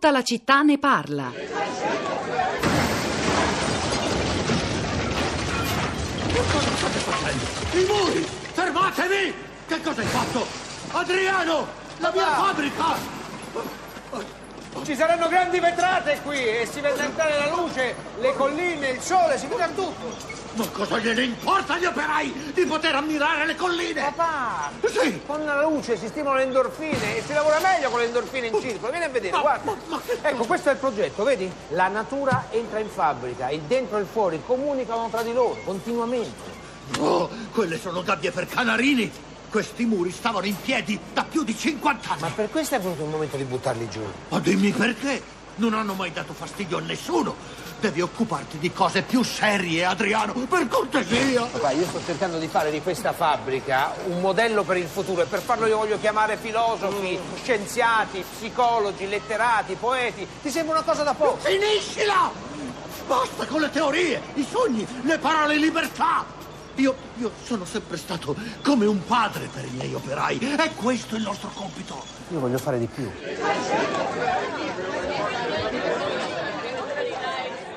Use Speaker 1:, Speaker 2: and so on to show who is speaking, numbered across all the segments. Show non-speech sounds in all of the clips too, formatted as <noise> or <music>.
Speaker 1: Tutta la città ne parla.
Speaker 2: Che cosa state facendo? I muri! Fermatevi! Che cosa hai fatto? Adriano! La mia fabbrica!
Speaker 3: Ci saranno grandi vetrate qui e si vedrà entrare la luce, le colline, il sole, si vedrà tutto.
Speaker 2: Ma cosa gliene importa agli operai di poter ammirare le colline?
Speaker 3: Papà,
Speaker 2: Sì!
Speaker 3: con la luce si stimolano le endorfine e si lavora meglio con le endorfine in circolo. Vieni a vedere,
Speaker 2: Ma-
Speaker 3: guarda.
Speaker 2: ma- ma che-
Speaker 3: Ecco, questo è il progetto, vedi? La natura entra in fabbrica, il dentro e il fuori comunicano tra di loro continuamente.
Speaker 2: Oh, quelle sono gabbie per canarini! Questi muri stavano in piedi da più di 50 anni!
Speaker 3: Ma per questo è venuto il momento di buttarli giù.
Speaker 2: Ma dimmi perché? Non hanno mai dato fastidio a nessuno! Devi occuparti di cose più serie, Adriano, per cortesia!
Speaker 3: Papà, io sto cercando di fare di questa fabbrica un modello per il futuro e per farlo io voglio chiamare filosofi, scienziati, psicologi, letterati, poeti. Ti sembra una cosa da poco?
Speaker 2: Finiscila! Basta con le teorie, i sogni, le parole libertà! Io, io sono sempre stato come un padre per i miei operai e questo è il nostro compito.
Speaker 3: Io voglio fare di più.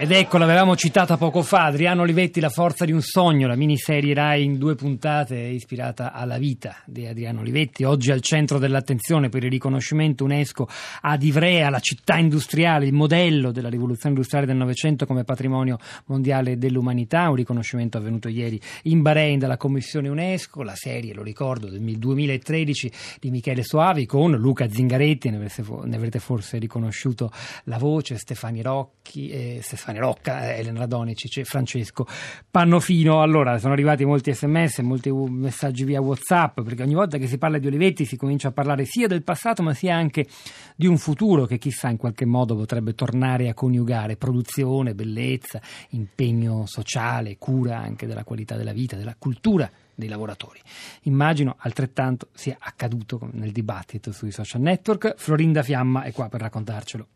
Speaker 4: Ed ecco, l'avevamo citata poco fa, Adriano Olivetti, La forza di un sogno, la miniserie Rai in due puntate ispirata alla vita di Adriano Olivetti, oggi al centro dell'attenzione per il riconoscimento UNESCO ad Ivrea, la città industriale, il modello della rivoluzione industriale del Novecento come patrimonio mondiale dell'umanità, un riconoscimento avvenuto ieri in Bahrain dalla Commissione UNESCO, la serie, lo ricordo, del 2013 di Michele Soavi con Luca Zingaretti, ne avrete, forse riconosciuto la voce, Stefani Rocchi, eh, Stefani Rocca, eh, Elena Radonici e Francesco Pannofino. Allora, sono arrivati molti sms, molti messaggi via Whatsapp, perché ogni volta che si parla di Olivetti si comincia a parlare sia del passato ma sia anche di un futuro che chissà in qualche modo potrebbe tornare a coniugare produzione, bellezza, impegno sociale, cura anche della qualità della vita, della cultura dei lavoratori. Immagino altrettanto sia accaduto nel dibattito sui social network. Florinda Fiamma è qua per raccontarcelo.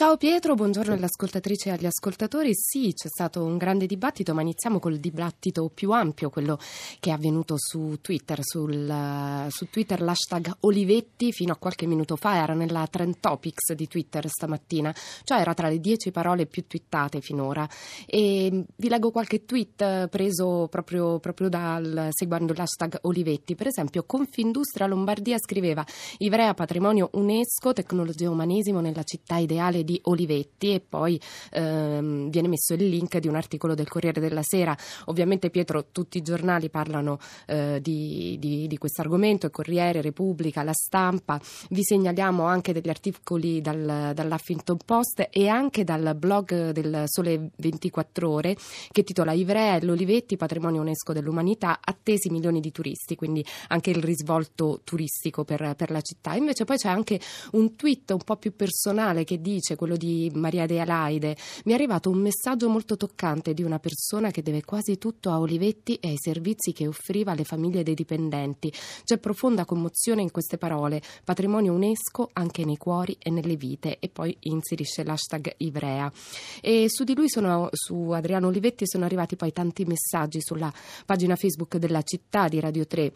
Speaker 5: Ciao Pietro, buongiorno alle ascoltatrici e agli ascoltatori. Sì, c'è stato un grande dibattito, ma iniziamo col dibattito più ampio, quello che è avvenuto su Twitter. Sul, su Twitter l'hashtag Olivetti fino a qualche minuto fa era nella Trend Topics di Twitter stamattina, cioè era tra le dieci parole più twittate finora. E vi leggo qualche tweet preso proprio, proprio dal seguendo l'hashtag Olivetti. Per esempio, Confindustria Lombardia scriveva Ivrea patrimonio UNESCO, tecnologia umanesimo nella città ideale di Olivetti e poi ehm, viene messo il link di un articolo del Corriere della Sera. Ovviamente Pietro, tutti i giornali parlano eh, di, di, di questo argomento, il Corriere, Repubblica, La Stampa. Vi segnaliamo anche degli articoli dal, dall'Huffington Post e anche dal blog del Sole 24 Ore che titola Ivrea e l'Olivetti, patrimonio UNESCO dell'umanità, attesi milioni di turisti, quindi anche il risvolto turistico per, per la città. Invece poi c'è anche un tweet un po' più personale che dice quello di Maria De Alaide, mi è arrivato un messaggio molto toccante di una persona che deve quasi tutto a Olivetti e ai servizi che offriva alle famiglie dei dipendenti. C'è profonda commozione in queste parole, patrimonio UNESCO anche nei cuori e nelle vite. E poi inserisce l'hashtag Ivrea. E su di lui sono, su Adriano Olivetti sono arrivati poi tanti messaggi sulla pagina Facebook della città di Radio 3.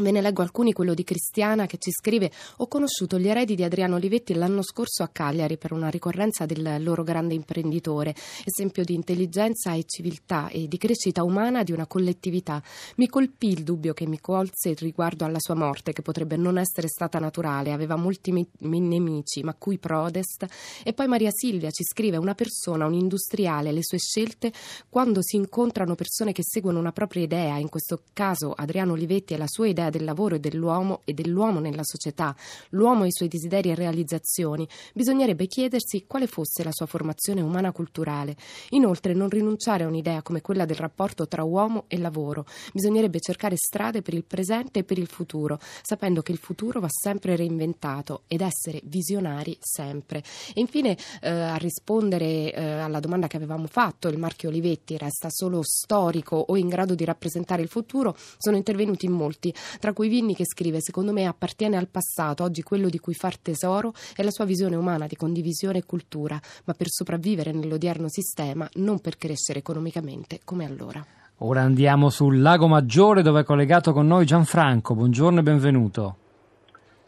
Speaker 5: Ve ne leggo alcuni, quello di Cristiana che ci scrive Ho conosciuto gli eredi di Adriano Olivetti l'anno scorso a Cagliari per una ricorrenza del loro grande imprenditore, esempio di intelligenza e civiltà e di crescita umana di una collettività. Mi colpì il dubbio che mi colse riguardo alla sua morte, che potrebbe non essere stata naturale, aveva molti mi- nemici, ma cui prodest. E poi Maria Silvia ci scrive Una persona, un industriale, le sue scelte, quando si incontrano persone che seguono una propria idea, in questo caso Adriano Olivetti e la sua idea del lavoro e dell'uomo e dell'uomo nella società, l'uomo e i suoi desideri e realizzazioni, bisognerebbe chiedersi quale fosse la sua formazione umana culturale. Inoltre non rinunciare a un'idea come quella del rapporto tra uomo e lavoro. Bisognerebbe cercare strade per il presente e per il futuro, sapendo che il futuro va sempre reinventato ed essere visionari sempre. E infine eh, a rispondere eh, alla domanda che avevamo fatto, il marchio Olivetti resta solo storico o in grado di rappresentare il futuro, sono intervenuti in molti tra cui Vinni che scrive secondo me appartiene al passato, oggi quello di cui far tesoro è la sua visione umana di condivisione e cultura, ma per sopravvivere nell'odierno sistema, non per crescere economicamente come allora.
Speaker 4: Ora andiamo sul Lago Maggiore dove è collegato con noi Gianfranco. Buongiorno e benvenuto.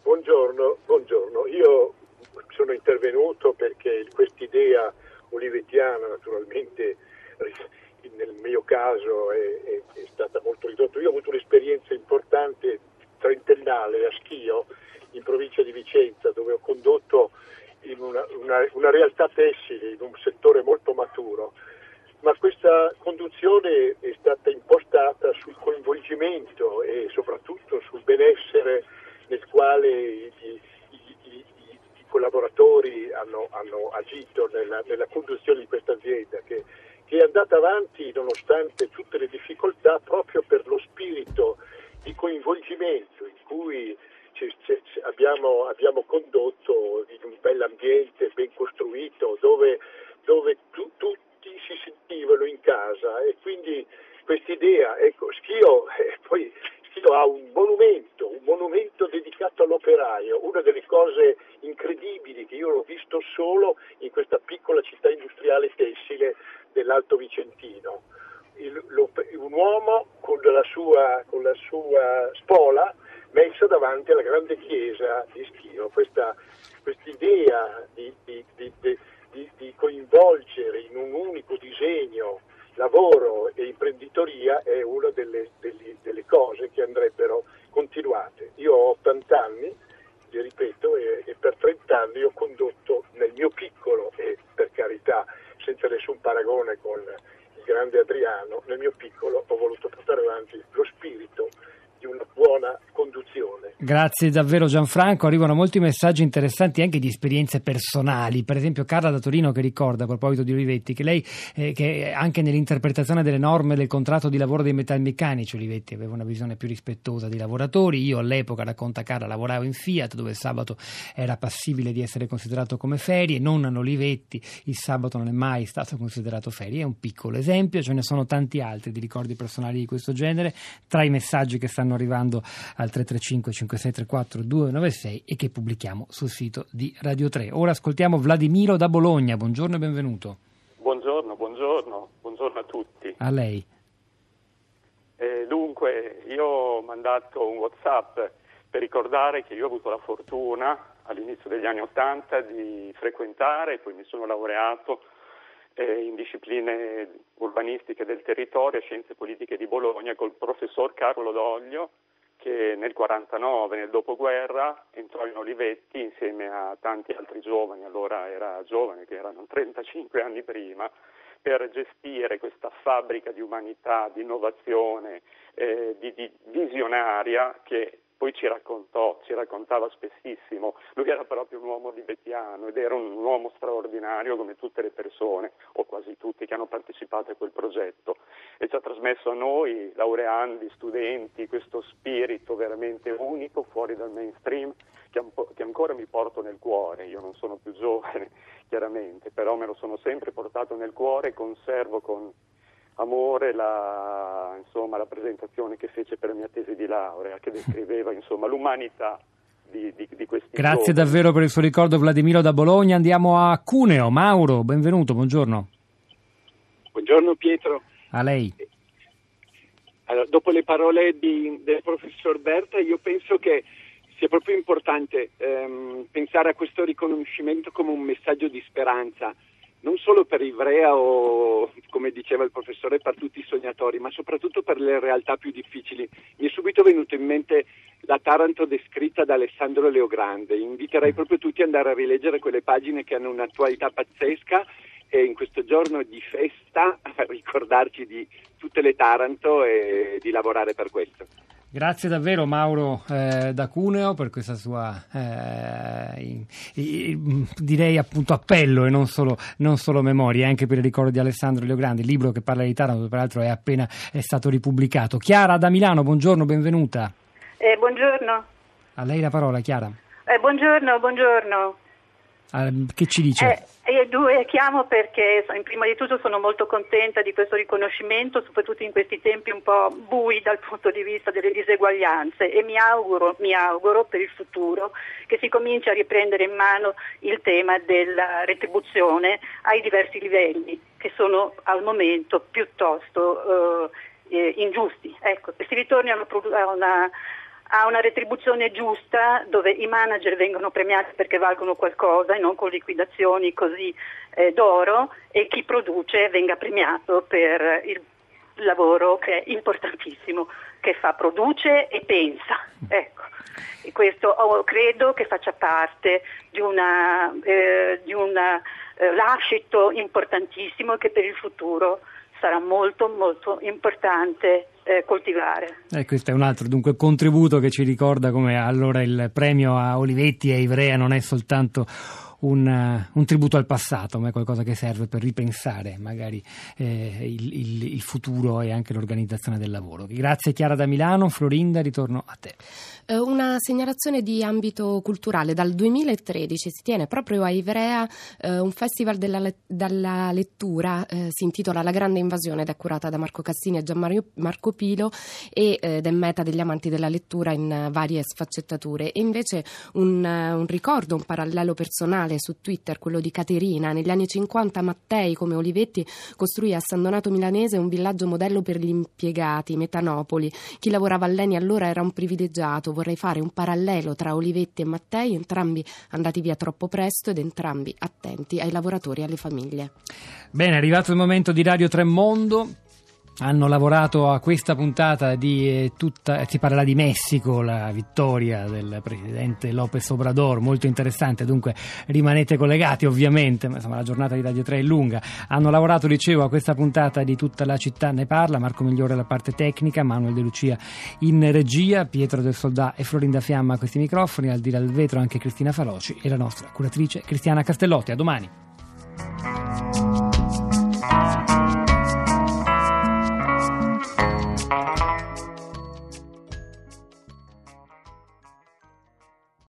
Speaker 6: Buongiorno, buongiorno. Io sono
Speaker 1: intervenuto perché quest'idea olivettiana naturalmente nel mio caso è, è, è, stata molto ridotta. Io ho avuto un'esperienza importante trentennale a Schio in provincia di Vicenza dove ho condotto una, una, una realtà tessile in un settore molto maturo ma questa conduzione è stata impostata sul coinvolgimento e soprattutto sul benessere nel quale i, i, i, i collaboratori hanno, hanno agito nella, nella, conduzione di questa azienda che, che, è andata avanti nonostante tutte le difficoltà proprio per lo spirito di coinvolgimento in cui abbiamo, abbiamo condotto in un bell'ambiente ben costruito dove tu, tutti si sentivano in casa e quindi quest'idea, ecco, Schio, eh, poi Schio ha un monumento, un monumento dedicato all'operaio, una delle cose incredibili che io ho visto solo in questa piccola città industriale tessile dell'Alto Vicentino. Il, lo, un uomo con la, sua, con la sua spola messa davanti alla grande chiesa di Schio, questa idea di, di, di, di, di coinvolgere in un unico disegno lavoro e imprenditoria è una delle, delle, delle, cose che andrebbero continuate. Io ho 80 anni, vi ripeto, e, e, per 30 anni ho condotto nel mio piccolo, e per carità senza nessun paragone con il grande Adriano, nel mio piccolo ho voluto portare avanti lo spirito di una buona conduzione.
Speaker 4: Grazie davvero Gianfranco, arrivano molti messaggi interessanti anche di esperienze personali, per esempio Carla da Torino che ricorda a proposito di Olivetti che lei eh, che anche nell'interpretazione delle norme del contratto di lavoro dei metalmeccanici Olivetti aveva una visione più rispettosa dei lavoratori, io all'epoca racconta Carla lavoravo in Fiat dove il sabato era passibile di essere considerato come ferie, non a Olivetti il sabato non è mai stato considerato ferie, è un piccolo esempio, ce ne sono tanti altri di ricordi personali di questo genere, tra i messaggi che stanno stanno arrivando al 335 5634 296 e che pubblichiamo sul sito di Radio 3. Ora ascoltiamo Vladimiro da Bologna. Buongiorno e benvenuto.
Speaker 6: Buongiorno, buongiorno, buongiorno a tutti.
Speaker 4: A lei.
Speaker 6: Eh, dunque, io ho mandato un WhatsApp per ricordare che io ho avuto la fortuna all'inizio degli anni Ottanta di frequentare, poi mi sono laureato eh, in discipline urbanistiche del territorio e scienze politiche di Bologna col professor Carlo Doglio che nel 49, nel dopoguerra, entrò in Olivetti insieme a tanti altri giovani, allora era giovane, che erano 35 anni prima, per gestire questa fabbrica di umanità, di innovazione, eh, di, di visionaria che poi ci raccontò, ci raccontava spessissimo, lui era proprio un uomo libetiano ed era un uomo straordinario come tutte le persone, o quasi tutti, che hanno partecipato a quel progetto. E ci ha trasmesso a noi, laureandi, studenti, questo spirito veramente unico fuori dal mainstream che, che ancora mi porto nel cuore, io non sono più giovane <laughs> chiaramente, però me lo sono sempre portato nel cuore e conservo con amore la, insomma, la, presentazione che fece per la mia tesi di laurea, che descriveva insomma, l'umanità di, di, di questi
Speaker 4: Grazie giovani. davvero per il suo ricordo Vladimiro da Bologna. Andiamo a Cuneo. Mauro, benvenuto, buongiorno.
Speaker 7: Buongiorno Pietro.
Speaker 4: A lei.
Speaker 7: Allora, dopo le parole di, del professor Berta, io penso che sia proprio importante ehm, pensare a questo riconoscimento come un messaggio di speranza non solo per Ivrea o, come diceva il professore, per tutti i sognatori, ma soprattutto per le realtà più difficili. Mi è subito venuto in mente la Taranto descritta da Alessandro Leogrande. Inviterei proprio tutti ad andare a rileggere quelle pagine che hanno un'attualità pazzesca e in questo giorno di festa <laughs> ricordarci di tutte le Taranto e di lavorare per questo.
Speaker 4: Grazie davvero Mauro eh, da Cuneo per questa sua eh, in, in, direi appunto appello e non solo, non solo, memoria, anche per il ricordo di Alessandro Leograndi, il libro che parla di Taranto, peraltro è appena è stato ripubblicato. Chiara da Milano, buongiorno, benvenuta.
Speaker 8: Eh, buongiorno.
Speaker 4: A lei la parola, Chiara.
Speaker 8: Eh, buongiorno, buongiorno.
Speaker 4: Ah, che ci dice?
Speaker 8: Eh, due, chiamo perché prima di tutto sono molto contenta di questo riconoscimento, soprattutto in questi tempi un po' bui dal punto di vista delle diseguaglianze e mi auguro, mi auguro per il futuro che si cominci a riprendere in mano il tema della retribuzione ai diversi livelli che sono al momento piuttosto eh, ingiusti. Ecco, si ritorni a una, a una a una retribuzione giusta dove i manager vengono premiati perché valgono qualcosa e non con liquidazioni così eh, d'oro e chi produce venga premiato per il lavoro che è importantissimo, che fa, produce e pensa. Ecco. E questo oh, credo che faccia parte di, eh, un eh, lascito importantissimo che per il futuro sarà molto molto importante eh, coltivare.
Speaker 4: E questo è un altro dunque, contributo che ci ricorda come allora il premio a Olivetti e Ivrea non è soltanto un, un, tributo al passato, ma è qualcosa che serve per ripensare magari eh, il, il, il, futuro e anche l'organizzazione del lavoro. Grazie Chiara da Milano, Florinda, ritorno a te.
Speaker 5: Eh, una segnalazione di ambito culturale. Dal 2013 si tiene proprio a Ivrea eh, un festival della, della lettura, eh, si intitola La Grande Invasione ed è curata da Marco Cassini e Gianmarco Pilo ed è meta degli amanti della lettura in varie sfaccettature. E invece un, un ricordo, un parallelo personale su Twitter, quello di Caterina. Negli anni 50 Mattei, come Olivetti, costruì a San Donato Milanese un villaggio modello per gli impiegati, Metanopoli. Chi lavorava all'Eni allora era un privilegiato. Vorrei fare un parallelo tra Olivetti e Mattei, entrambi andati via troppo presto ed entrambi attenti ai lavoratori e alle famiglie.
Speaker 4: Bene, è arrivato il momento di Radio Tremondo hanno lavorato a questa puntata di eh, tutta, si parlerà di Messico, la vittoria del presidente López Obrador, molto interessante, dunque rimanete collegati ovviamente, ma insomma la giornata di Radio 3 è lunga. Hanno lavorato, dicevo, a questa puntata di tutta la città ne parla, Marco Migliore la parte tecnica, Manuel De Lucia in regia, Pietro del Soldà e Florinda Fiamma a questi microfoni, al di là del vetro anche Cristina Faloci e la nostra curatrice Cristiana Castellotti. A domani.